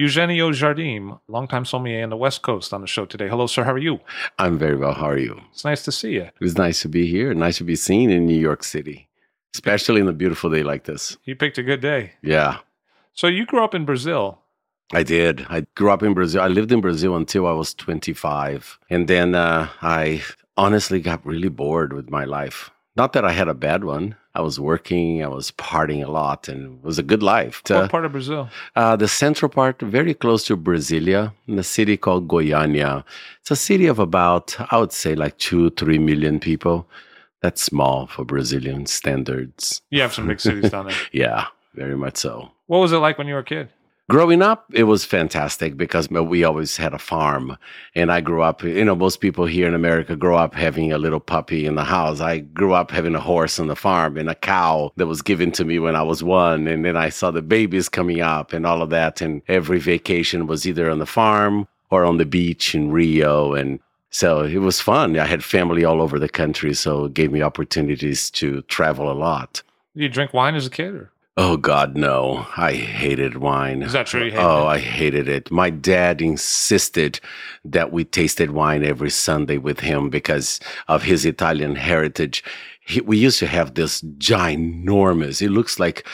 Eugenio Jardim, longtime sommelier on the West Coast, on the show today. Hello, sir. How are you? I'm very well. How are you? It's nice to see you. It was nice to be here. Nice to be seen in New York City, especially in a beautiful day like this. You picked a good day. Yeah, So you grew up in Brazil. I did. I grew up in Brazil. I lived in Brazil until I was 25. And then uh, I honestly got really bored with my life. Not that I had a bad one. I was working, I was partying a lot, and it was a good life. Uh, What part of Brazil? uh, the central part, very close to Brasilia, in a city called Goiânia. It's a city of about, I would say, like two, three million people. That's small for Brazilian standards. You have some big cities down there. Yeah, very much so. What was it like when you were a kid? Growing up, it was fantastic because uh, we always had a farm. And I grew up, you know, most people here in America grow up having a little puppy in the house. I grew up having a horse on the farm and a cow that was given to me when I was one. And then I saw the babies coming up and all of that. And every vacation was either on the farm or on the beach in Rio. And so it was fun. I had family all over the country. So it gave me opportunities to travel a lot. You drink wine as a kid? Or? Oh God, no! I hated wine. Is that true? Oh, it? I hated it. My dad insisted that we tasted wine every Sunday with him because of his Italian heritage. He, we used to have this ginormous. It looks like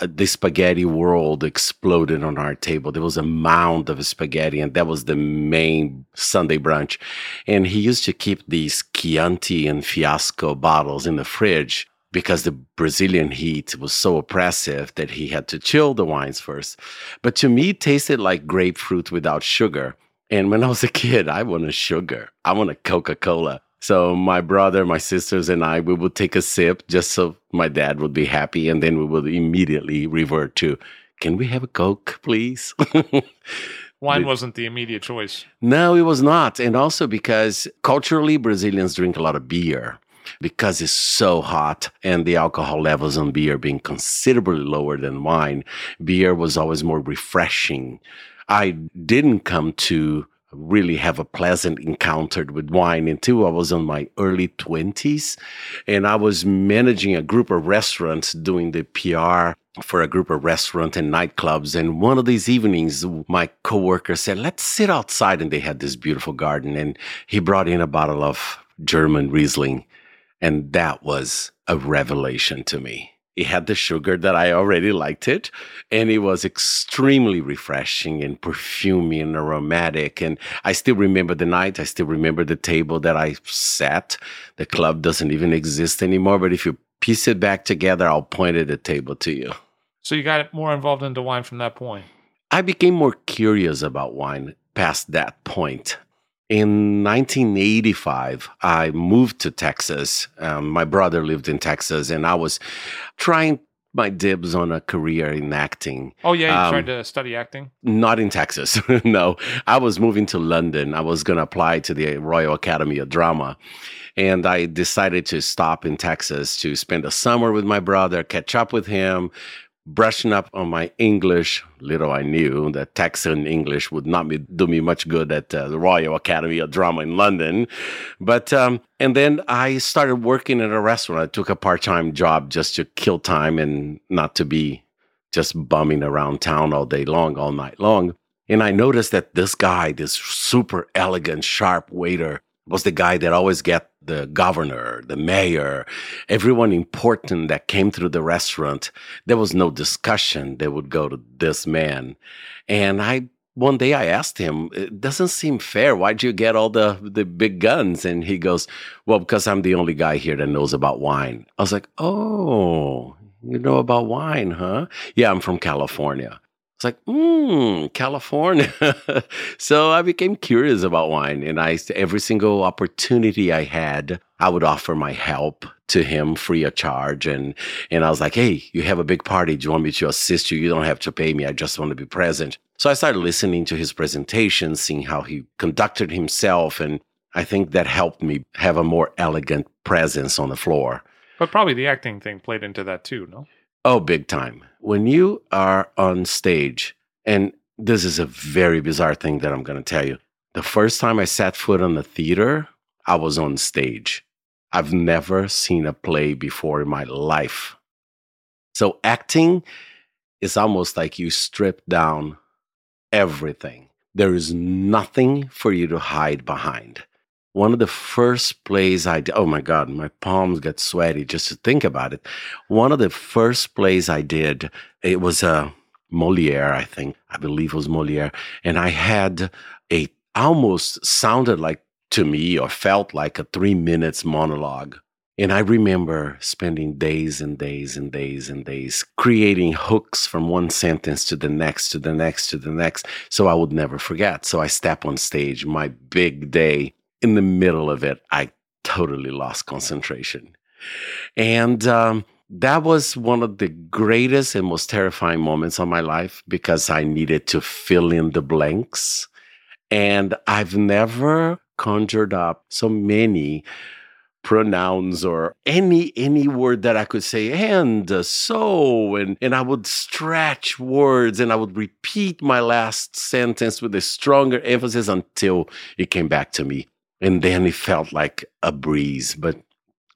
uh, the spaghetti world exploded on our table. There was a mound of spaghetti, and that was the main Sunday brunch. And he used to keep these Chianti and Fiasco bottles in the fridge because the Brazilian heat was so oppressive that he had to chill the wines first. But to me, it tasted like grapefruit without sugar. And when I was a kid, I wanted sugar. I wanted Coca Cola. So my brother, my sisters, and I, we would take a sip just so my dad would be happy. And then we would immediately revert to, can we have a Coke, please? Wine wasn't the immediate choice. No, it was not. And also because culturally, Brazilians drink a lot of beer because it's so hot and the alcohol levels on beer being considerably lower than wine. Beer was always more refreshing. I didn't come to really have a pleasant encounter with wine until I was in my early 20s. And I was managing a group of restaurants doing the PR for a group of restaurants and nightclubs. And one of these evenings, my coworker said, let's sit outside. And they had this beautiful garden. And he brought in a bottle of German Riesling. And that was a revelation to me. It had the sugar that I already liked it, and it was extremely refreshing and perfumey and aromatic. And I still remember the night. I still remember the table that I sat. The club doesn't even exist anymore, but if you piece it back together, I'll point at the table to you. So you got more involved into wine from that point. I became more curious about wine past that point. In 1985, I moved to Texas. Um, my brother lived in Texas, and I was trying my dibs on a career in acting. Oh yeah, you Um, tried to study acting. Not in Texas. no, I was moving to London. I was going to apply to the Royal Academy of Drama. And I decided to stop in Texas to spend a summer with my brother, catch up with him, brushing up on my English. Little I knew that Texan English would not be, do me much good at uh, the Royal Academy of Drama in London. But, um, and then I started working at a restaurant. I took a part time job just to kill time and not to be just bumming around town all day long, all night long. And I noticed that this guy, this super elegant, sharp waiter, was the guy that always get the governor, the mayor, everyone important that came through the restaurant. There was no discussion. They would go to this man. And I, one day I asked him, it doesn't seem fair. Why'd you get all the, the big guns? And he goes, well, because I'm the only guy here that knows about wine. I was like, oh, you know about wine, huh? Yeah, I'm from California. It's like, hmm, California. so I became curious about wine, and I every single opportunity I had, I would offer my help to him free of charge. And and I was like, hey, you have a big party. Do you want me to assist you? You don't have to pay me. I just want to be present. So I started listening to his presentation, seeing how he conducted himself, and I think that helped me have a more elegant presence on the floor. But probably the acting thing played into that too, no? Oh, big time. When you are on stage, and this is a very bizarre thing that I'm going to tell you. The first time I set foot on the theater, I was on stage. I've never seen a play before in my life. So acting is almost like you strip down everything. There is nothing for you to hide behind one of the first plays I did, oh my God, my palms get sweaty just to think about it. One of the first plays I did, it was a uh, Moliere, I think, I believe it was Moliere. And I had a almost sounded like to me or felt like a three minutes monologue. And I remember spending days and days and days and days creating hooks from one sentence to the next, to the next, to the next, so I would never forget. So I step on stage, my big day, in the middle of it, I totally lost concentration. And um, that was one of the greatest and most terrifying moments of my life because I needed to fill in the blanks. And I've never conjured up so many pronouns or any any word that I could say and uh, so and and I would stretch words and I would repeat my last sentence with a stronger emphasis until it came back to me and then it felt like a breeze. But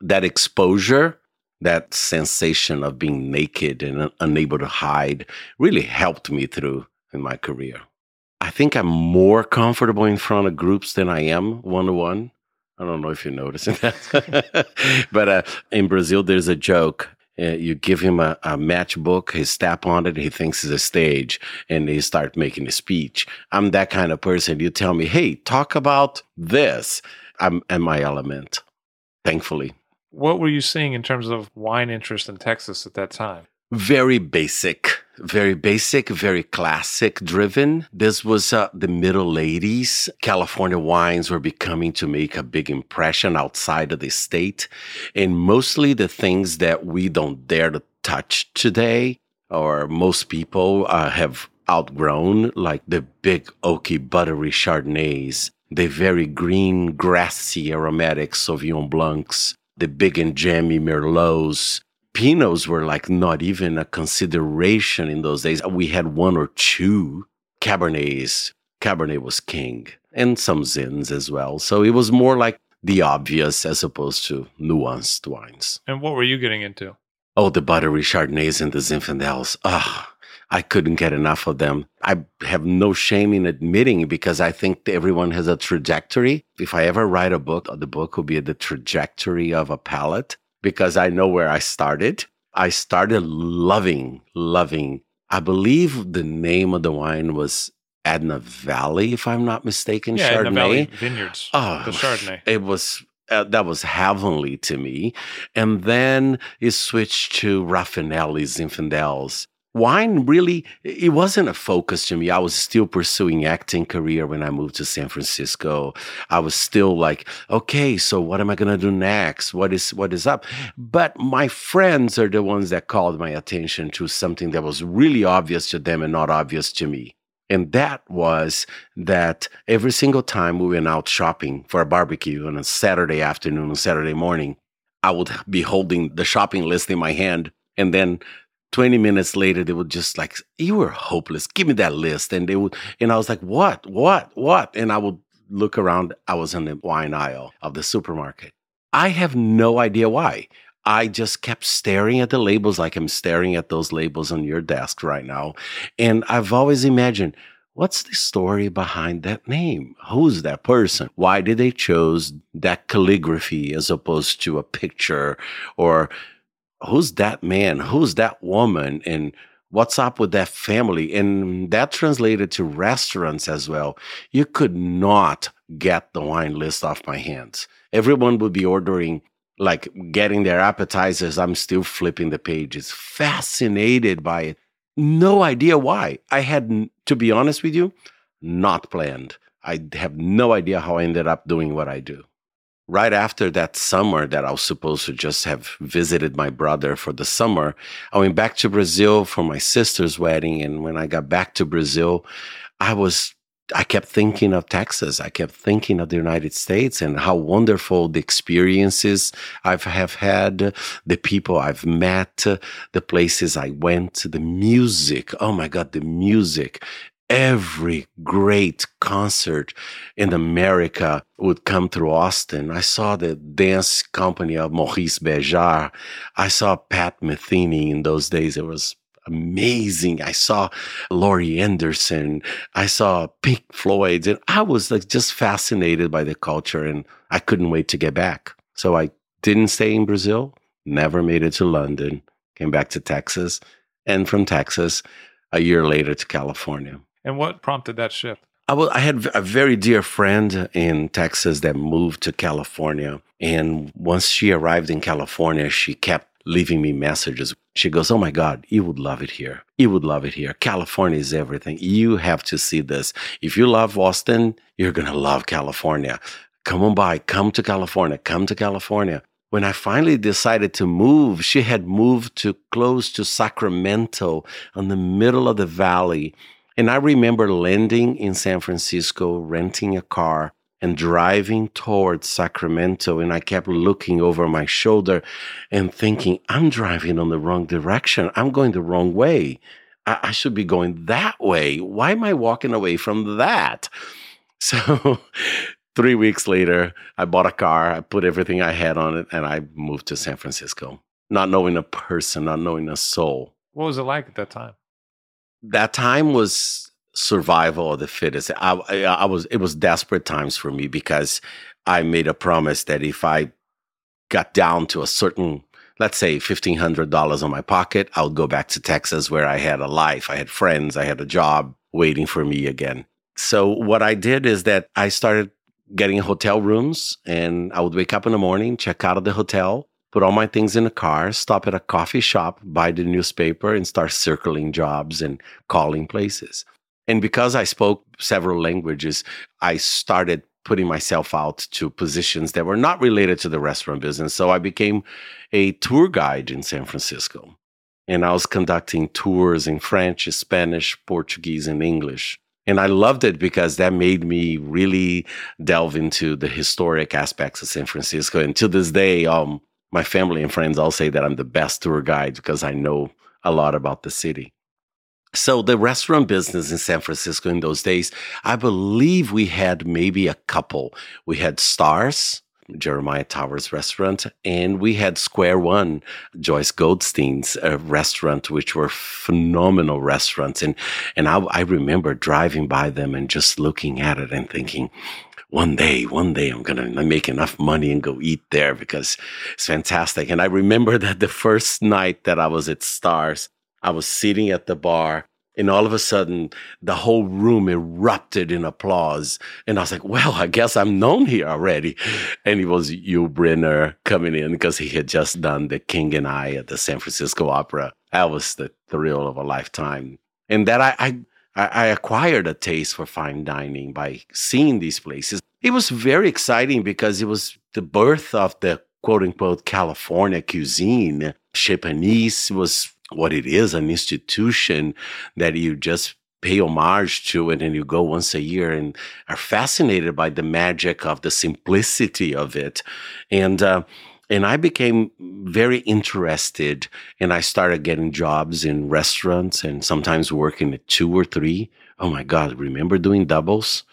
that exposure, that sensation of being naked and unable to hide, really helped me through in my career. I think I'm more comfortable in front of groups than I am one to one. I don't know if you're noticing that. but uh, in Brazil, there's a joke uh, you give him a, a matchbook, he step on it, he thinks it's a stage, and he start making a speech. I'm that kind of person. You tell me, hey, talk about this. I'm in my element, thankfully. What were you seeing in terms of wine interest in Texas at that time? very basic, very basic, very classic driven. This was uh, the middle 80s. California wines were becoming to make a big impression outside of the state. And mostly the things that we don't dare to touch today, or most people uh, have outgrown, like the big oaky, buttery Chardonnays, the very green, grassy, aromatic Sauvignon Blancs, the big and jammy Merlots, Pinots were like not even a consideration in those days. We had one or two Cabernets. Cabernet was king, and some Zins as well. So it was more like the obvious as opposed to nuanced wines. And what were you getting into? Oh, the buttery Chardonnays and the Zinfandels. Ah, I couldn't get enough of them. I have no shame in admitting because I think everyone has a trajectory. If I ever write a book, the book will be the trajectory of a palate because I know where I started. I started loving, loving. I believe the name of the wine was Edna Valley, if I'm not mistaken. Yeah, Chardonnay. Edna Valley Vineyards. Oh, the Chardonnay. It was uh, that was heavenly to me. And then it switched to Rafanelli's Zinfandels wine really it wasn't a focus to me. I was still pursuing acting career when i moved to san francisco. I was still like okay so what am i going to do next? What is what is up? But my friends are the ones that called my attention to something that was really obvious to them and not obvious to me. And that was that every single time we went out shopping for a barbecue on a saturday afternoon or saturday morning i would be holding the shopping list in my hand and then 20 minutes later, they would just like, you were hopeless. Give me that list. And they would, and I was like, what, what, what? And I would look around. I was in the wine aisle of the supermarket. I have no idea why. I just kept staring at the labels like I'm staring at those labels on your desk right now. And I've always imagined, what's the story behind that name? Who's that person? Why did they choose that calligraphy as opposed to a picture or who's that man? Who's that woman? And what's up with that family? And that translated to restaurants as well. You could not get the wine list off my hands. Everyone would be ordering, like getting their appetizers. I'm still flipping the pages, fascinated by it. No idea why. I had, to be honest with you, not planned. I have no idea how I ended up doing what I do right after that summer that I was supposed to just have visited my brother for the summer, I went back to Brazil for my sister's wedding. And when I got back to Brazil, I was I kept thinking of Texas. I kept thinking of the United States and how wonderful the experiences I've have had, the people I've met, the places I went, the music. Oh my God, the music every great concert in America would come through Austin. I saw the dance company of Maurice Béjart. I saw Pat Metheny in those days. It was amazing. I saw Laurie Anderson. I saw Pink Floyd and I was like just fascinated by the culture and I couldn't wait to get back. So I didn't stay in Brazil, never made it to London, came back to Texas and from Texas a year later to California. And what prompted that shift? I, I had a very dear friend in Texas that moved to California. And once she arrived in California, she kept leaving me messages. She goes, Oh my God, you would love it here. You would love it here. California is everything. You have to see this. If you love Austin, you're going to love California. Come on by. Come to California. Come to California. When I finally decided to move, she had moved to close to Sacramento in the middle of the valley and I remember landing in San Francisco, renting a car, and driving towards Sacramento. And I kept looking over my shoulder and thinking, I'm driving on the wrong direction. I'm going the wrong way. I, I should be going that way. Why am I walking away from that? So, three weeks later, I bought a car, I put everything I had on it, and I moved to San Francisco, not knowing a person, not knowing a soul. What was it like at that time? That time was survival of the fittest. I, I, I was it was desperate times for me because I made a promise that if I got down to a certain let's say $1500 on my pocket i would go back to texas where i had a life i had friends i had a job waiting for me again so what i did is that i started getting hotel rooms and i would wake up in the morning check out of the hotel put all my things in a car, stop at a coffee shop, buy the newspaper, and start circling jobs and calling places. And because I spoke several languages, I started putting myself out to positions that were not related to the restaurant business. So I became a tour guide in San Francisco. And I was conducting tours in French, Spanish, Portuguese, and English. And I loved it because that made me really delve into the historic aspects of San Francisco. And to this day, um, my family and friends all say that I'm the best tour guide because I know a lot about the city. So the restaurant business in San Francisco in those days, I believe we had maybe a couple. We had Stars, Jeremiah Tower's restaurant, and we had Square One, Joyce Goldstein's uh, restaurant, which were phenomenal restaurants. And and I, I remember driving by them and just looking at it and thinking, one day, one day I'm going to make enough money and go eat there because it's fantastic. And I remember that the first night that I was at Stars, I was sitting at the bar and all of a sudden the whole room erupted in applause. And I was like, well, I guess I'm known here already. And it was Yul Brynner coming in because he had just done The King and I at the San Francisco Opera. That was the thrill of a lifetime. And that I, I I, acquired a taste for fine dining by seeing these places. It was very exciting because it was the birth of the quote unquote California cuisine. Chez Panisse was what it is an institution that you just pay homage to and you go once a year and are fascinated by the magic of the simplicity of it. And uh, And I became very interested and I started getting jobs in restaurants and sometimes working at two or three. Oh my God, remember doing doubles?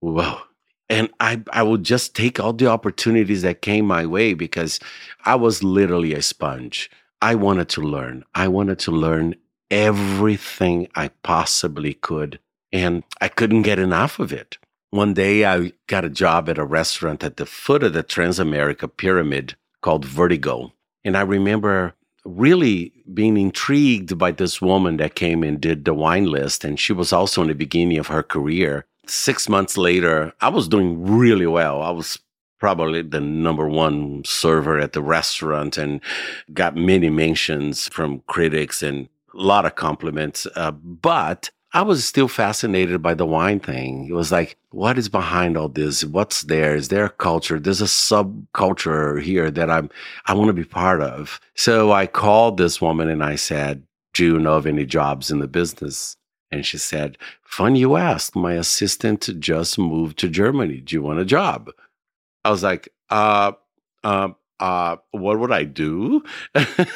Wow. And I, I would just take all the opportunities that came my way because I was literally a sponge. I wanted to learn. I wanted to learn everything I possibly could. And I couldn't get enough of it. One day I got a job at a restaurant at the foot of the Transamerica Pyramid called Vertigo. And I remember really being intrigued by this woman that came and did the wine list. And she was also in the beginning of her career. Six months later, I was doing really well. I was probably the number one server at the restaurant and got many mentions from critics and a lot of compliments. Uh, but I was still fascinated by the wine thing. It was like, what is behind all this? What's there? Is there a culture? There's a subculture here that I'm, I want to be part of. So I called this woman and I said, do you know of any jobs in the business? And she said, fun you asked. My assistant just moved to Germany. Do you want a job? I was like, uh, uh, uh, what would I do?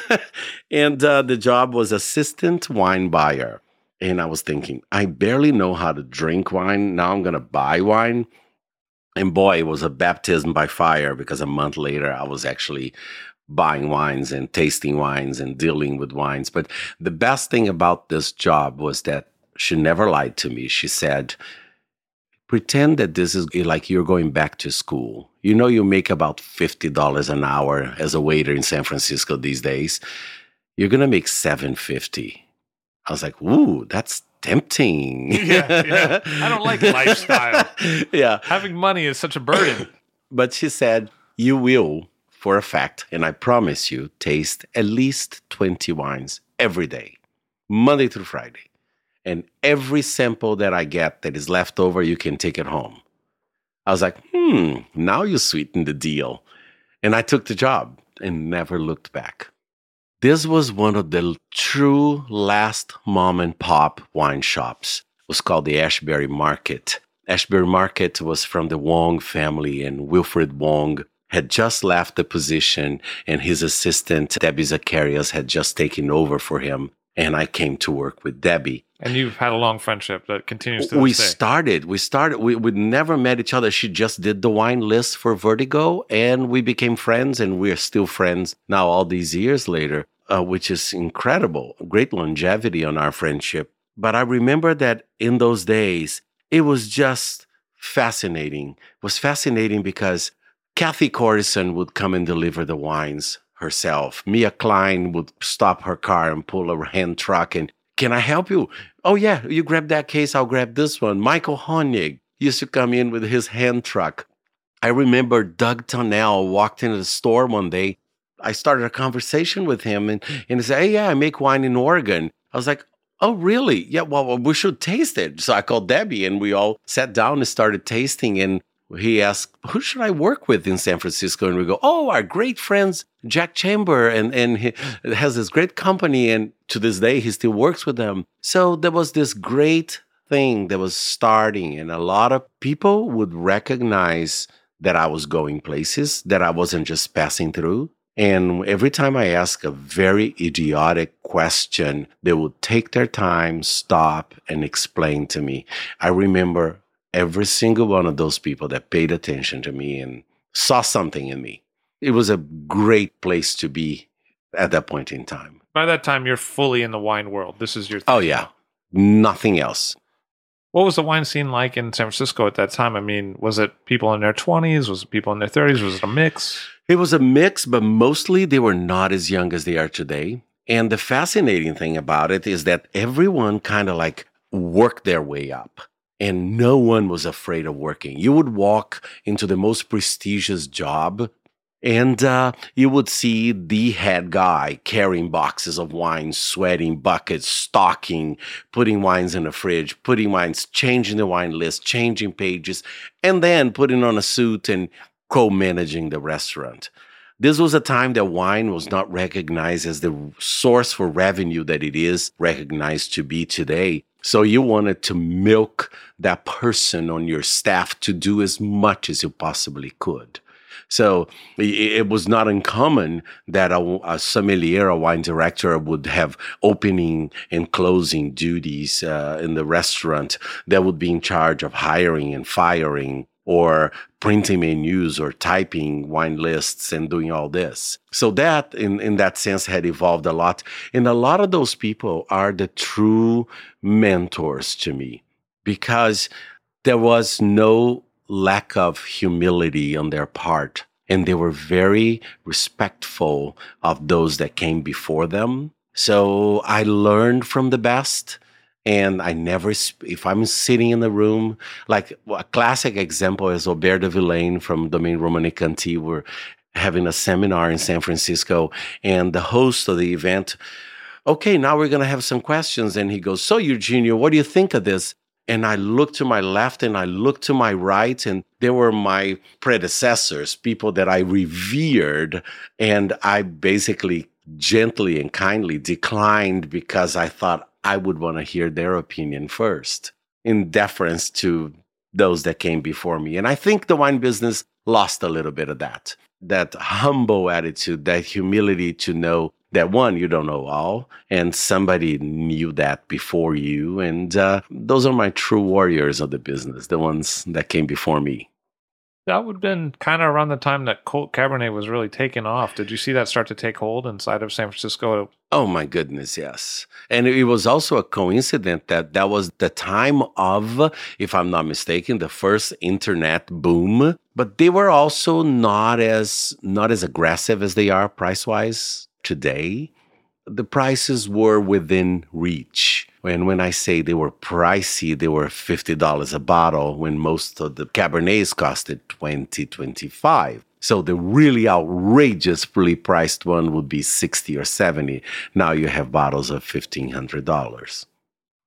and uh, the job was assistant wine buyer. And I was thinking, I barely know how to drink wine. Now I'm going to buy wine. And boy, it was a baptism by fire because a month later, I was actually buying wines and tasting wines and dealing with wines. But the best thing about this job was that she never lied to me. She said, pretend that this is eh, like you're going back to school. You know, you make about $50 an hour as a waiter in San Francisco these days. You're going to make 750 I was like, ooh, that's tempting. yeah, yeah. I don't like lifestyle. yeah. Having money is such a burden. but she said, you will, for a fact, and I promise you, taste at least 20 wines every day, Monday through Friday. And every sample that I get that is left over, you can take it home. I was like, hmm, now you sweeten the deal. And I took the job and never looked back. This was one of the true last mom and pop wine shops. It was called the Ashbury Market. Ashbury Market was from the Wong family, and Wilfred Wong had just left the position, and his assistant, Debbie Zachareas, had just taken over for him. And I came to work with Debbie. And you've had a long friendship that continues to We started, we started, we, we never met each other. She just did the wine list for Vertigo and we became friends and we're still friends now all these years later, uh, which is incredible. Great longevity on our friendship. But I remember that in those days, it was just fascinating. It was fascinating because Kathy Corison would come and deliver the wines herself. Mia Klein would stop her car and pull a hand truck and can I help you? Oh, yeah, you grab that case, I'll grab this one. Michael Honig used to come in with his hand truck. I remember Doug Tunnell walked into the store one day. I started a conversation with him and, and he said, Hey, yeah, I make wine in Oregon. I was like, Oh, really? Yeah, well, we should taste it. So I called Debbie and we all sat down and started tasting. And he asked, Who should I work with in San Francisco? And we go, Oh, our great friends, Jack Chamber, and, and he has this great company. And to this day, he still works with them. So there was this great thing that was starting, and a lot of people would recognize that I was going places, that I wasn't just passing through. And every time I ask a very idiotic question, they would take their time, stop, and explain to me. I remember every single one of those people that paid attention to me and saw something in me. It was a great place to be at that point in time. By that time, you're fully in the wine world. This is your. Oh, thing. Oh yeah, nothing else. What was the wine scene like in San Francisco at that time? I mean, was it people in their 20s? Was it people in their 30s? Was it a mix? It was a mix, but mostly they were not as young as they are today. And the fascinating thing about it is that everyone kind of like worked their way up and no one was afraid of working. You would walk into the most prestigious job and uh, you would see the head guy carrying boxes of wine, sweating buckets, stocking, putting wines in the fridge, putting wines, changing the wine list, changing pages, and then putting on a suit and co managing the restaurant. This was a time that wine was not recognized as the source for revenue that it is recognized to be today. So you wanted to milk that person on your staff to do as much as you possibly could. So it was not uncommon that a, a, sommelier, a wine director, would have opening and closing duties uh, in the restaurant that would be in charge of hiring and firing or printing menus or typing wine lists and doing all this. So that in, in that sense had evolved a lot. And a lot of those people are the true mentors to me because there was no lack of humility on their part. And they were very respectful of those that came before them. So I learned from the best and I never, if I'm sitting in the room, like a classic example is Aubert de Villaine from Domaine Romanée-Conti. We're having a seminar in San Francisco, and the host of the event, okay, now we're going to have some questions. And he goes, So, Eugenio, what do you think of this? And I look to my left and I look to my right, and they were my predecessors, people that I revered. And I basically gently and kindly declined because I thought I would want to hear their opinion first in deference to those that came before me. And I think the wine business lost a little bit of that that humble attitude, that humility to know that one, you don't know all, and somebody knew that before you. And uh, those are my true warriors of the business, the ones that came before me that would have been kind of around the time that cult Cabernet was really taking off. Did you see that start to take hold inside of San Francisco? Oh my goodness, yes. And it was also a coincidence that that was the time of, if I'm not mistaken, the first internet boom. But they were also not as not as aggressive as they are price wise today. The prices were within reach and when I say they were pricey, they were $50 a bottle when most of the Cabernets costed 20, 25. So the really outrageously priced one would be 60 or 70. Now you have bottles of $1,500.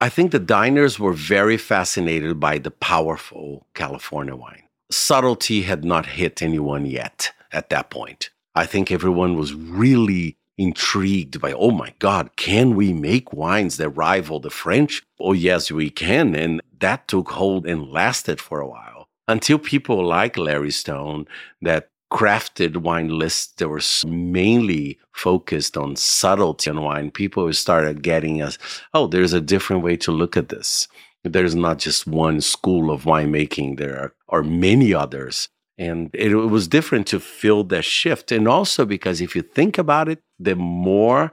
I think the diners were very fascinated by the powerful California wine. Subtlety had not hit anyone yet at that point. I think everyone was really intrigued by, oh my God, can we make wines that rival the French? Oh, yes, we can. And that took hold and lasted for a while until people like Larry Stone that crafted wine lists that were mainly focused on subtlety in wine. People started getting us, oh, there's a different way to look at this. There's not just one school of winemaking. There are, are many others and it, was different to feel that shift. And also because if you think about it, the more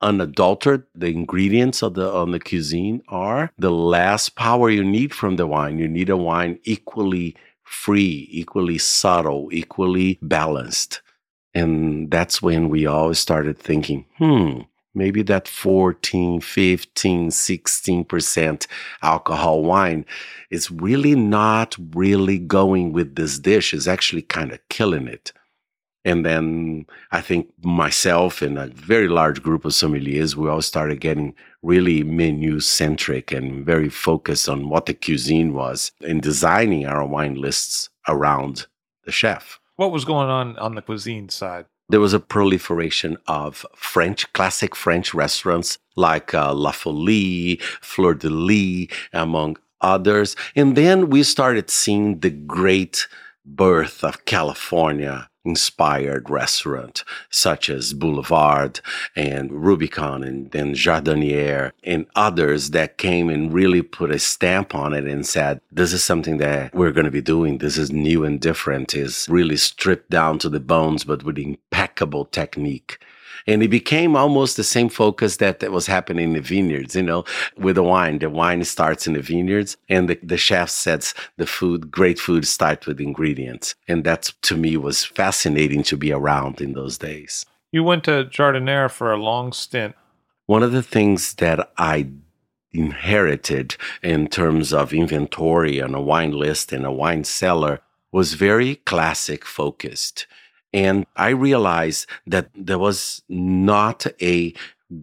unadulterated the ingredients of the on the cuisine are, the less power you need from the wine. You need a wine equally free, equally subtle, equally balanced. And that's when we all started thinking, hmm, maybe that 14, 15, 16% alcohol wine is really not really going with this dish, is actually kind of killing it. And then I think myself and a very large group of sommeliers, we all started getting really menu centric and very focused on what the cuisine was in designing our wine lists around the chef. What was going on on the cuisine side? There was a proliferation of French, classic French restaurants like uh, La Folie, Fleur de Lys, among others. And then we started seeing the great birth of California inspired restaurant such as Boulevard and Rubicon and then Jardinière and others that came and really put a stamp on it and said, this is something that we're going to be doing. This is new and different, is really stripped down to the bones, but with impeccable technique. And it became almost the same focus that, that was happening in the vineyards, you know, with the wine. The wine starts in the vineyards and the, the chef sets the food, great food starts with ingredients. And that to me was fascinating to be around in those days. You went to Jardinière for a long stint. One of the things that I inherited in terms of inventory and a wine list and a wine cellar was very classic focused. And I realized that there was not a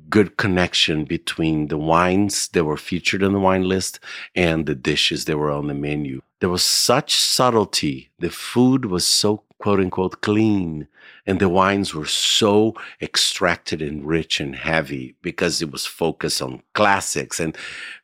good connection between the wines that were featured on the wine list and the dishes that were on the menu. There was such subtlety. The food was so quote unquote clean. And the wines were so extracted and rich and heavy because it was focused on classics. And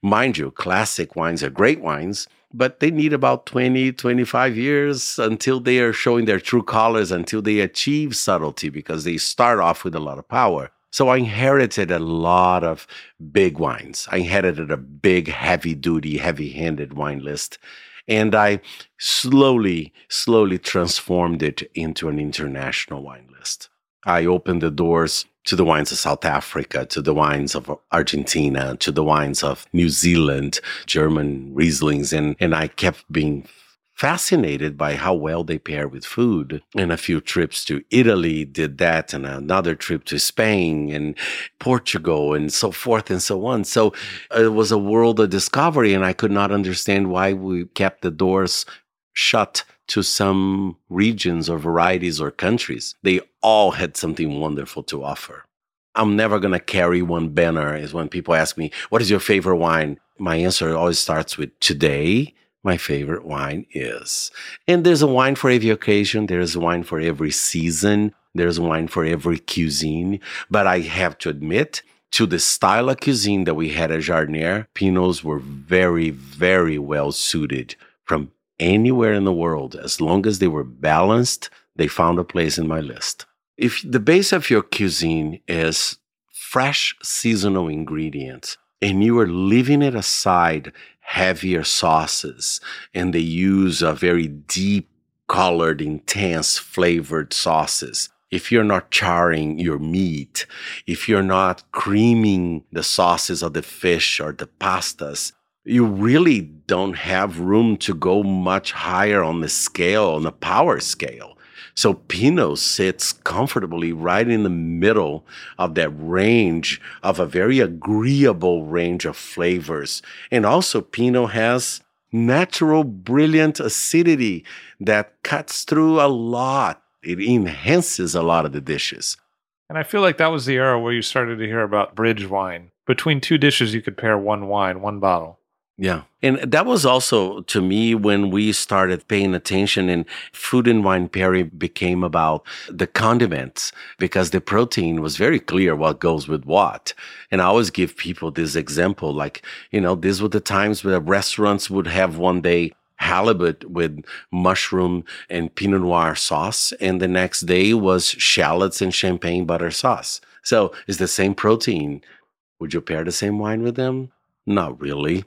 mind you, classic wines are great wines, but they need about 20, 25 years until they are showing their true colors, until they achieve subtlety because they start off with a lot of power. So I inherited a lot of big wines. I inherited a big, heavy duty, heavy handed wine list. And I slowly, slowly transformed it into an international wine list. I opened the doors to the wines of South Africa, to the wines of Argentina, to the wines of New Zealand, German Rieslings, and, and I kept being fascinated by how well they pair with food. And a few trips to Italy did that, and another trip to Spain and Portugal, and so forth and so on. So uh, it was a world of discovery, and I could not understand why we kept the doors shut to some regions or varieties or countries. They all had something wonderful to offer. I'm never going to carry one banner is when people ask me, what is your favorite wine? My answer always starts with today my favorite wine is. And there's a wine for every occasion, there's a wine for every season, there's a wine for every cuisine. But I have to admit, to the style of cuisine that we had at Jardiniere, Pinots were very, very well suited from anywhere in the world. As long as they were balanced, they found a place in my list. If the base of your cuisine is fresh seasonal ingredients and you are leaving it aside heavier sauces and they use a very deep colored, intense flavored sauces. If you're not charring your meat, if you're not creaming the sauces of the fish or the pastas, you really don't have room to go much higher on the scale, on the power scale. So Pinot sits comfortably right in the middle of that range of a very agreeable range of flavors. And also Pinot has natural, brilliant acidity that cuts through a lot. It enhances a lot of the dishes. And I feel like that was the era where you started to hear about bridge wine. Between two dishes, you could pair one wine, one bottle. Yeah. And that was also to me when we started paying attention and food and wine pairing became about the condiments because the protein was very clear what goes with what. And I always give people this example like, you know, these were the times where restaurants would have one day halibut with mushroom and Pinot Noir sauce. And the next day was shallots and champagne butter sauce. So it's the same protein. Would you pair the same wine with them? Not really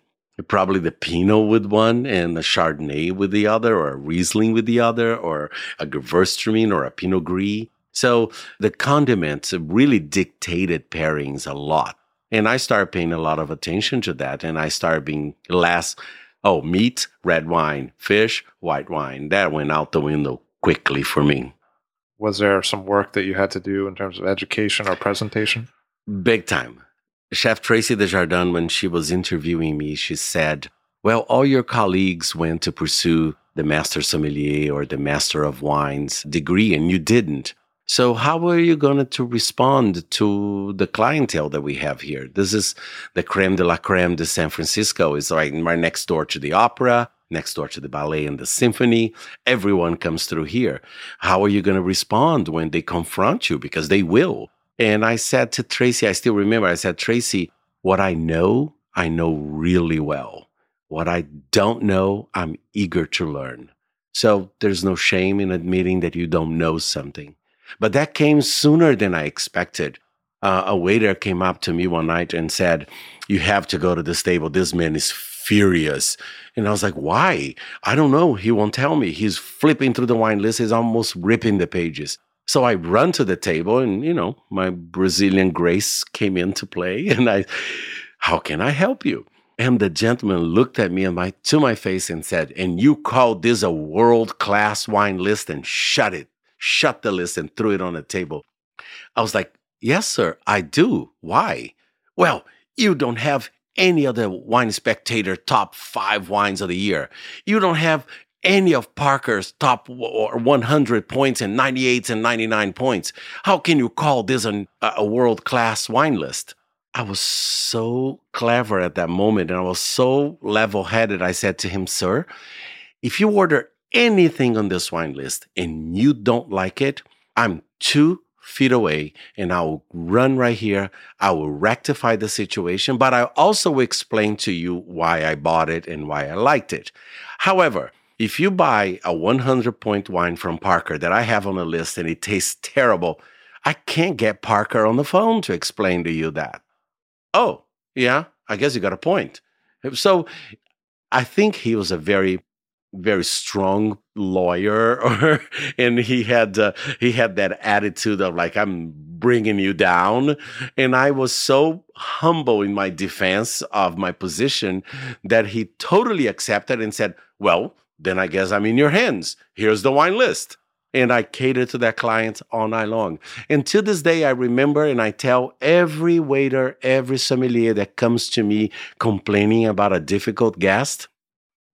probably the Pinot with one and the Chardonnay with the other, or a Riesling with the other, or a Gewürztraminer or a Pinot Gris. So the condiments really dictated pairings a lot. And I started paying a lot of attention to that. And I started being less, oh, meat, red wine, fish, white wine. That went out the window quickly for me. Was there some work that you had to do in terms of education or presentation? Big time. Chef Traci Des Jardins, when she was interviewing me, she said, Well, all your colleagues went to pursue the Master Sommelier or the Master of Wines degree, and you didn't. So, how are you going to respond to the clientele that we have here? This is the creme de la creme de San Francisco. It's right, right next door to the opera, next door to the ballet and the symphony. Everyone comes through here. How are you going to respond when they confront you? Because they will. And I said to Traci, I still remember, I said, Traci, what I know, I know really well. What I don't know, I'm eager to learn. So there's no shame in admitting that you don't know something. But that came sooner than I expected. Uh, a waiter came up to me one night and said, You have to go to this table. This man is furious. And I was like, Why? I don't know. He won't tell me. He's flipping through the wine list, he's almost ripping the pages. So I run to the table and, you know, my Brazilian grace came into play and I, how can I help you? And the gentleman looked at me and my, to my face and said, and you called this a world class wine list and shut it, shut the list and threw it on the table. I was like, yes, sir, I do. Why? Well, you don't have any other wine spectator top five wines of the year. You don't have any of Parker's top 100 points and 98s and 99 points. How can you call this an, a world class wine list? I was so clever at that moment and I was so level headed. I said to him, Sir, if you order anything on this wine list and you don't like it, I'm two feet away and I will run right here. I will rectify the situation, but I also explain to you why I bought it and why I liked it. However, if you buy a 100 point wine from Parker that I have on a list and it tastes terrible, I can't get Parker on the phone to explain to you that. Oh, yeah, I guess you got a point. So I think he was a very very strong lawyer or and he had uh, he had that attitude of like i'm bringing you down and i was so humble in my defense of my position that he totally accepted and said well then i guess i'm in your hands here's the wine list and I cater to that client all night long. And to this day, I remember and I tell every waiter, every sommelier that comes to me complaining about a difficult guest,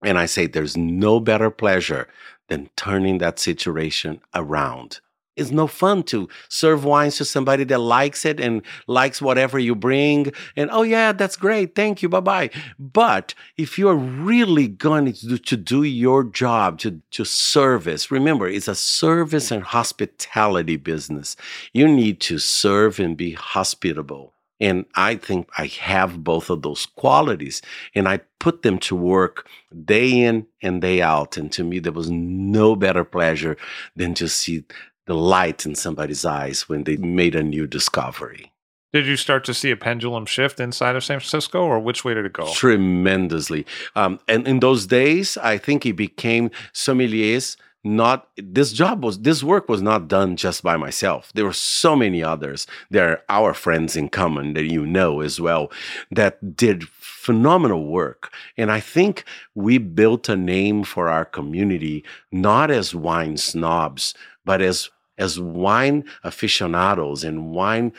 and I say there's no better pleasure than turning that situation around. It's no fun to serve wines to somebody that likes it and likes whatever you bring. And oh, yeah, that's great. Thank you. Bye bye. But if you're really going to do, to do your job, to, to service, remember, it's a service and hospitality business. You need to serve and be hospitable. And I think I have both of those qualities and I put them to work day in and day out. And to me, there was no better pleasure than to see the light in somebody's eyes when they made a new discovery. Did you start to see a pendulum shift inside of San Francisco, or which way did it go? Tremendously. Um, and in those days, I think it became sommeliers not this job was this work was not done just by myself there were so many others there are our friends in common that you know as well that did phenomenal work and i think we built a name for our community not as wine snobs but as as wine aficionados and wine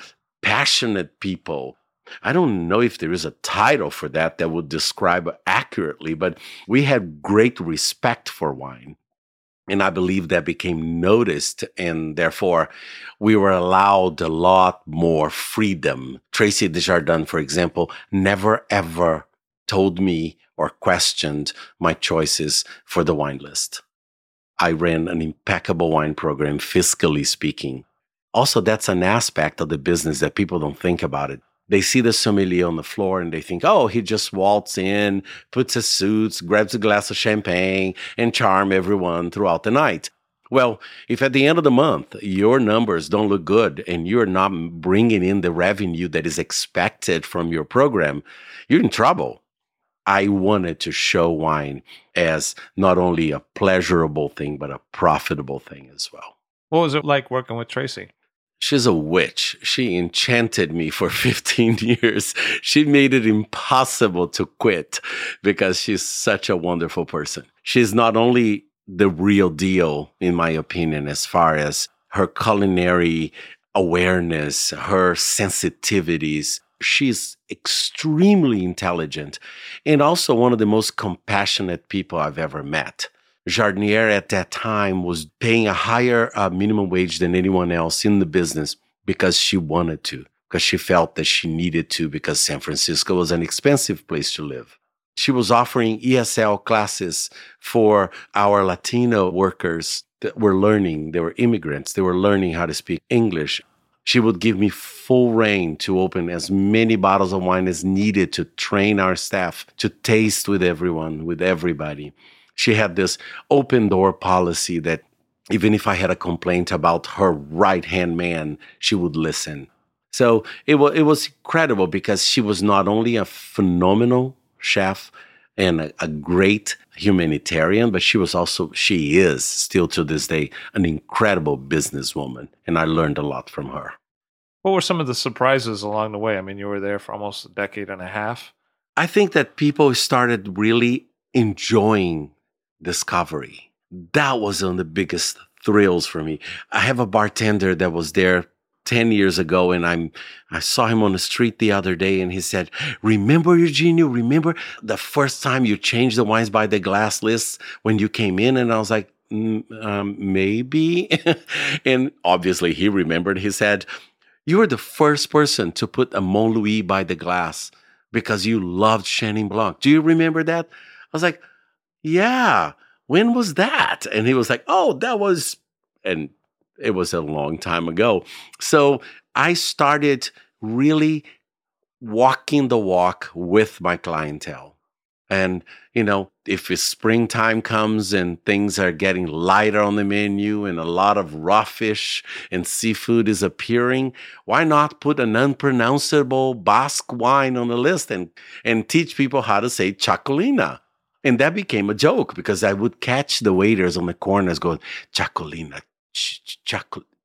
passionate people I don't know if there is a title for that that would describe accurately, but we had great respect for wine. And I believe that became noticed, and therefore we were allowed a lot more freedom. Traci Des Jardins, for example, never ever told me or questioned my choices for the wine list. I ran an impeccable wine program, fiscally speaking. Also, that's an aspect of the business that people don't think about it they see the sommelier on the floor and they think, oh, he just waltz in, puts his suits, grabs a glass of champagne, and charm everyone throughout the night. Well, if at the end of the month your numbers don't look good and you're not bringing in the revenue that is expected from your program, you're in trouble. I wanted to show wine as not only a pleasurable thing, but a profitable thing as well. What was it like working with Traci? She's a witch. She enchanted me for 15 years. She made it impossible to quit because she's such a wonderful person. She's not only the real deal, in my opinion, as far as her culinary awareness, her sensitivities. She's extremely intelligent and also one of the most compassionate people I've ever met. Jardiniere at that time was paying a higher uh, minimum wage than anyone else in the business because she wanted to, because she felt that she needed to, because San Francisco was an expensive place to live. She was offering ESL classes for our Latino workers that were learning. They were immigrants. They were learning how to speak English. She would give me full reign to open as many bottles of wine as needed to train our staff to taste with everyone, with everybody she had this open door policy that even if I had a complaint about her right hand man, she would listen. So it was it was incredible because she was not only a phenomenal chef and a, a, great humanitarian, but she was also she is still to this day an incredible businesswoman, and I learned a lot from her. What were some of the surprises along the way? I mean, you were there for almost a decade and a half. I think that people started really enjoying discovery. That was one of the biggest thrills for me. I have a bartender that was there 10 years ago and I'm I saw him on the street the other day and he said, "Remember Eugenio, remember the first time you changed the wines by the glass list when you came in?" And I was like, mm, um, maybe. and obviously he remembered. He said, "You were the first person to put a Montlouis by the glass because you loved Chenin Blanc. Do you remember that?" I was like, yeah. when was that? And he was like, oh, that was, and it was a long time ago. So I started really walking the walk with my clientele. And, you know, if it's springtime comes and things are getting lighter on the menu and a lot of raw fish and seafood is appearing, why not put an unpronounceable Basque wine on the list and, and teach people how to say Txakolina? And that became a joke because I would catch the waiters on the corners going, Txakolina, ch- ch-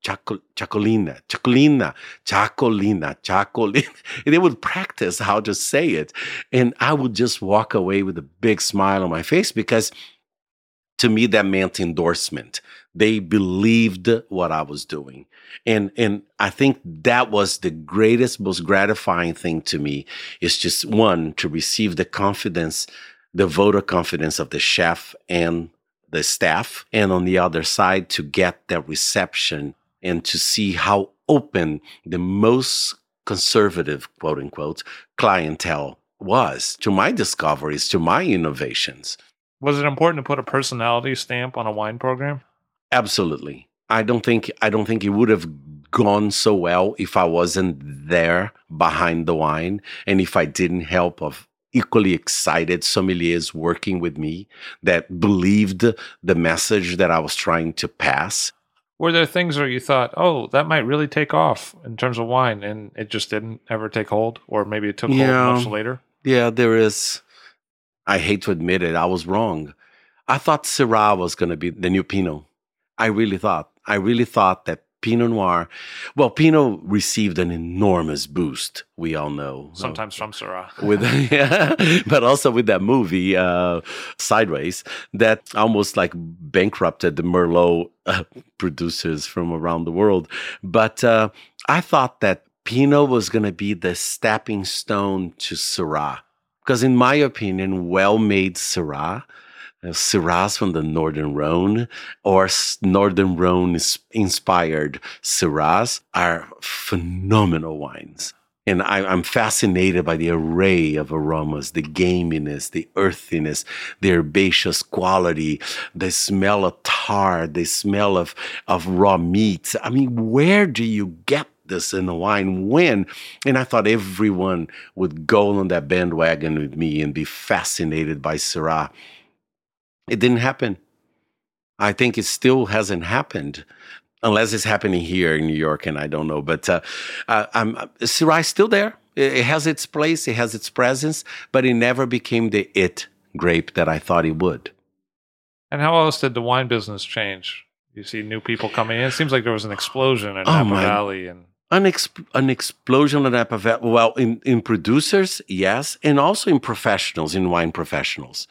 Chaco, Txakolina, Txakolina, Txakolina, Txakolina. they would practice how to say it. And I would just walk away with a big smile on my face because to me that meant endorsement. They believed what I was doing. And and I think that was the greatest, most gratifying thing to me is just one, to receive the confidence, the voter confidence of the chef and the staff, and on the other side to get that reception and to see how open the most conservative, quote unquote, clientele was to my discoveries, to my innovations. Was it important to put a personality stamp on a wine program? Absolutely. I don't think I don't think it would have gone so well if I wasn't there behind the wine and if I didn't help of equally excited sommeliers working with me that believed the message that I was trying to pass were there things where you thought, oh, that might really take off in terms of wine, and it just didn't ever take hold, or maybe it took yeah. hold much later? Yeah, there is. I hate to admit it, I was wrong. I thought Syrah was going to be the new Pinot. I really thought. I really thought that Pinot Noir. Well, Pinot received an enormous boost. We all know. Sometimes from Syrah. with yeah, but also with that movie uh, Sideways that almost like bankrupted the Merlot uh, producers from around the world. But uh, I thought that Pinot was going to be the stepping stone to Syrah. Because in my opinion, well-made Syrah uh, Syrahs from the Northern Rhone or Northern Rhone inspired Syrahs are phenomenal wines. And I, am fascinated by the array of aromas, the gaminess, the earthiness, the herbaceous quality, the smell of tar, the smell of, of raw meat. I mean, where do you get this in the wine when? And I thought everyone would go on that bandwagon with me and be fascinated by Syrah. It didn't happen. I think it still hasn't happened unless it's happening here in New York, and I don't know. But uh, uh, I'm, Syrah is still there. It has its place, it has its presence, but it never became the it grape that I thought it would. And how else did the wine business change? You see new people coming in. It seems like there was an explosion in oh Napa. Valley and an, exp- an explosion in. Well, in, in producers, yes, and also in professionals, in wine professionals.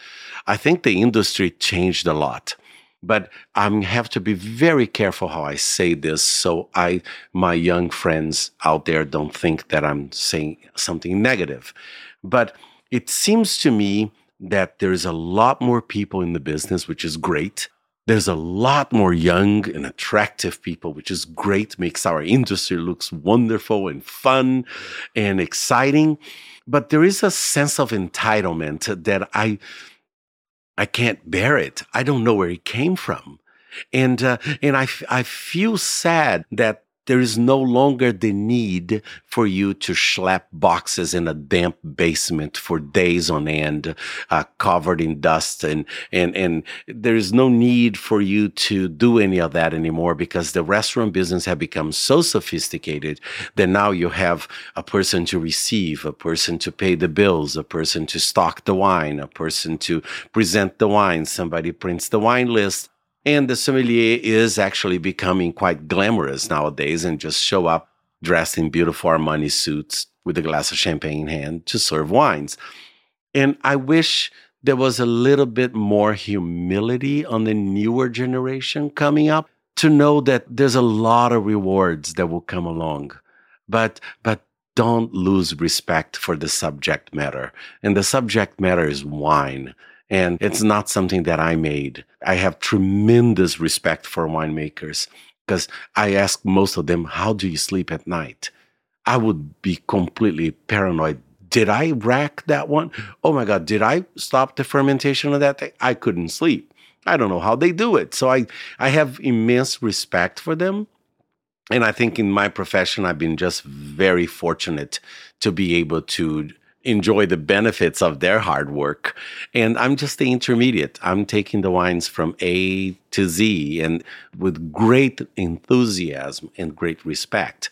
I think the industry changed a lot. But I have to be very careful how I say this, so I, my young friends out there, don't think that I'm saying something negative. But it seems to me that there's a lot more people in the business, which is great. There's a lot more young and attractive people, which is great, makes our industry looks wonderful and fun and exciting. But there is a sense of entitlement that I I can't bear it. I don't know where it came from. And uh, and I, I feel sad that there is no longer the need for you to schlep boxes in a damp basement for days on end, uh, covered in dust. And, and, and there is no need for you to do any of that anymore because the restaurant business has become so sophisticated that now you have a person to receive, a person to pay the bills, a person to stock the wine, a person to present the wine. Somebody prints the wine list and the sommelier is actually becoming quite glamorous nowadays and just show up dressed in beautiful Armani suits with a glass of champagne in hand to serve wines. And I wish there was a little bit more humility on the newer generation coming up to know that there's a lot of rewards that will come along. But but don't lose respect for the subject matter. And the subject matter is wine. And it's not something that I made. I have tremendous respect for winemakers because I ask most of them, How do you sleep at night? I would be completely paranoid. Did I rack that one? Oh my God, did I stop the fermentation of that thing? I couldn't sleep I don't know how they do it. So I, I have immense respect for them. And I think in my profession, I've been just very fortunate to be able to enjoy the benefits of their hard work. And I'm just the intermediate. I'm taking the wines from A to Z and with great enthusiasm and great respect.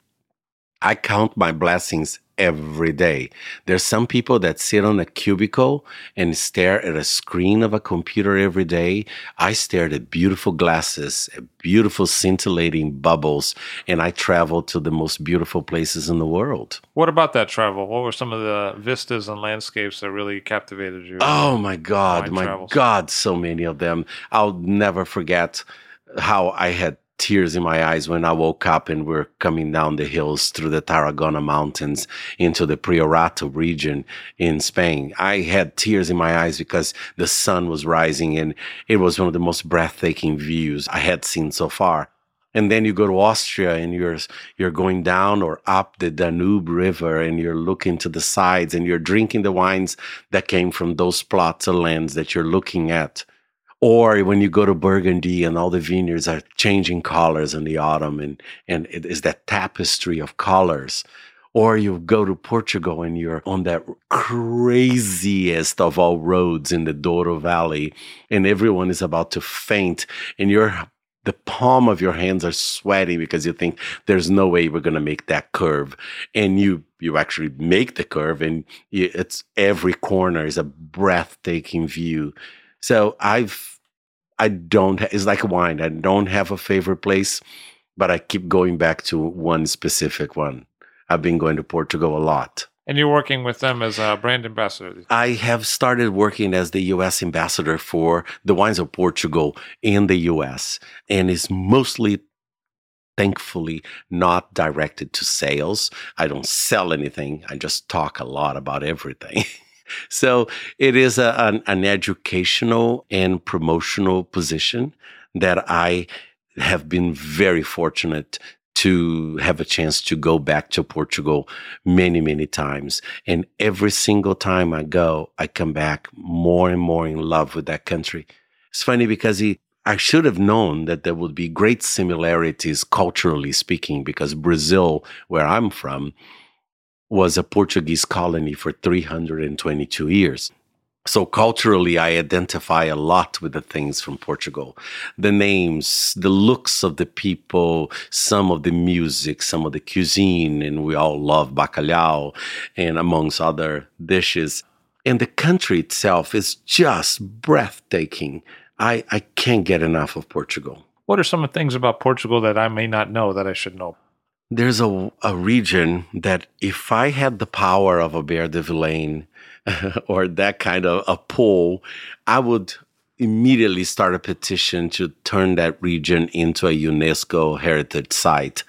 I count my blessings every day. There's some people that sit on a cubicle and stare at a screen of a computer every day. I stare at beautiful glasses, at beautiful scintillating bubbles, and I travel to the most beautiful places in the world. What about that travel? What were some of the vistas and landscapes that really captivated you? Oh my God, my travels? God, so many of them. I'll never forget how I had tears in my eyes when I woke up and we're coming down the hills through the Tarragona Mountains into the Priorato region in Spain. I had tears in my eyes because the sun was rising and it was one of the most breathtaking views I had seen so far. And then you go to Austria and you're you're going down or up the Danube River and you're looking to the sides and you're drinking the wines that came from those plots of lands that you're looking at. Or when you go to Burgundy and all the vineyards are changing colors in the autumn and, and it is that tapestry of colors. Or you go to Portugal and you're on that craziest of all roads in the Douro Valley and everyone is about to faint and you're the palm of your hands are sweaty because you think there's no way we're going to make that curve and you you actually make the curve and it's every corner is a breathtaking view so I've, I don't, it's like wine. I don't have a favorite place, but I keep going back to one specific one. I've been going to Portugal a lot. And you're working with them as a brand ambassador? I have started working as the US ambassador for the wines of Portugal in the US. And it's mostly, thankfully, not directed to sales. I don't sell anything, I just talk a lot about everything. so it is a, an, an educational and promotional position that I have been very fortunate to have a chance to go back to Portugal many, many times. And every single time I go, I come back more and more in love with that country. It's funny because he, I should have known that there would be great similarities culturally speaking, because Brazil, where I'm from, was a Portuguese colony for 322 years. So culturally, I identify a lot with the things from Portugal. The names, the looks of the people, some of the music, some of the cuisine, and we all love bacalhau and amongst other dishes. And the country itself is just breathtaking. I, I can't get enough of Portugal. What are some of the things about Portugal that I may not know that I should know? There's a, a region that if I had the power of Aubert de Villaine or that kind of a pull, I would immediately start a petition to turn that region into a UNESCO heritage site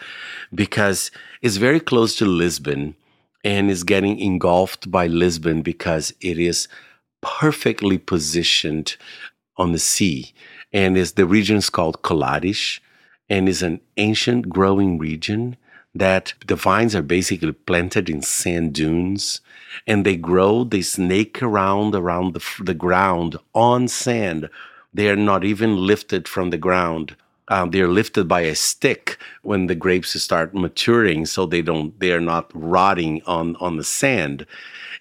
because it's very close to Lisbon and is getting engulfed by Lisbon because it is perfectly positioned on the sea. And is the region is called Colares and is an ancient growing region that the vines are basically planted in sand dunes and they grow, they snake around around the, the ground on sand. They are not even lifted from the ground. Um, they're lifted by a stick when the grapes start maturing, so they don't they are not rotting on on the sand.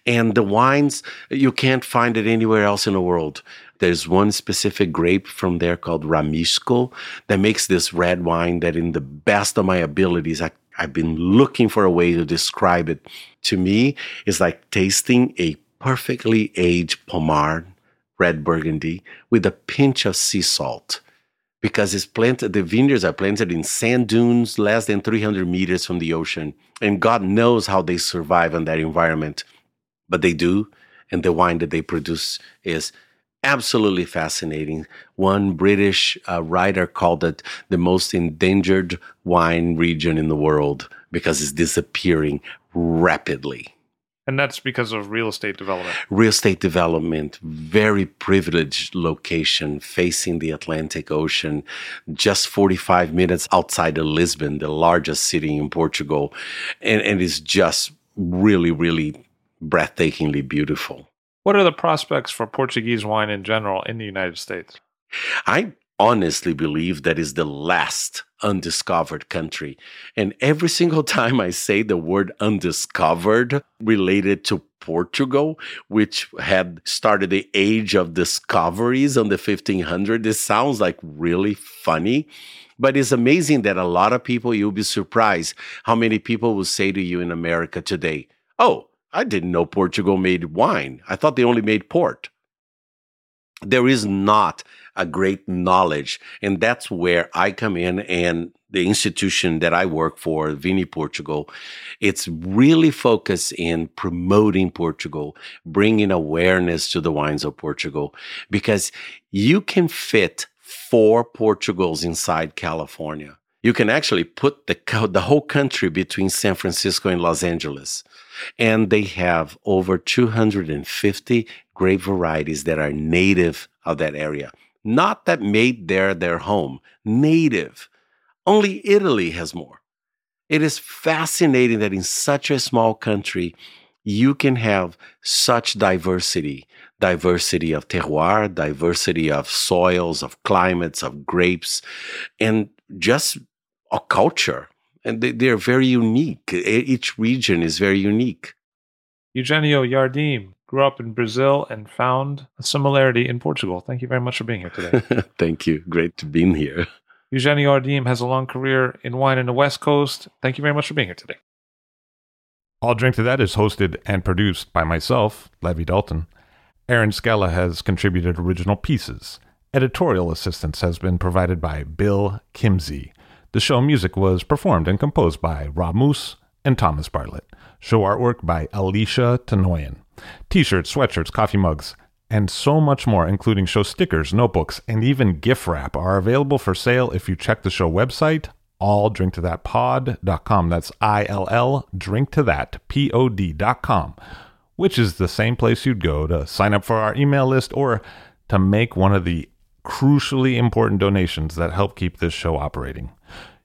And the wines you can't find it anywhere else in the world. There's one specific grape from there called Ramisco that makes this red wine that, in the best of my abilities, I I've been looking for a way to describe it. To me, it's like tasting a perfectly aged Pommard red burgundy with a pinch of sea salt because it's planted the vineyards are planted in sand dunes less than 300 meters from the ocean and god knows how they survive in that environment but they do and the wine that they produce is absolutely fascinating. One British uh, writer called it the most endangered wine region in the world because it's disappearing rapidly. And that's because of real estate development. Real estate development, very privileged location facing the Atlantic Ocean, just 45 minutes outside of Lisbon, the largest city in Portugal. And, and it's just really, really breathtakingly beautiful. What are the prospects for Portuguese wine in general in the United States? I honestly believe that is the last undiscovered country. And every single time I say the word undiscovered related to Portugal, which had started the age of discoveries on the 1500s, this sounds like really funny. But it's amazing that a lot of people, you'll be surprised how many people will say to you in America today, Oh, I didn't know Portugal made wine. I thought they only made port. There is not a great knowledge. And that's where I come in and the institution that I work for, Vini Portugal, it's really focused in promoting Portugal, bringing awareness to the wines of Portugal, because you can fit four Portugals inside California. You can actually put the, the whole country between San Francisco and Los Angeles. And they have over 250 grape varieties that are native of that area. Not that made there their home, native. Only Italy has more. It is fascinating that in such a small country, you can have such diversity diversity of terroir, diversity of soils, of climates, of grapes, and just a culture. And they, are very unique. Each region is very unique. Eugenio Jardim grew up in Brazil and found a similarity in Portugal. Thank you very much for being here today. Thank you. Great to be here. Eugenio Jardim has a long career in wine in the West Coast. Thank you very much for being here today. All Drink to That is hosted and produced by myself, Levi Dalton. Erin Scala has contributed original pieces. Editorial assistance has been provided by Bill Kimsey. The show music was performed and composed by Rob Moose and Thomas Bartlett. Show artwork by Alicia Tenoyan. T shirts, sweatshirts, coffee mugs, and so much more, including show stickers, notebooks, and even gift wrap, are available for sale if you check the show website, illdrinktothatpod.com. That's I L L drink to that P O D.com, which is the same place you'd go to sign up for our email list or to make one of the crucially important donations that help keep this show operating.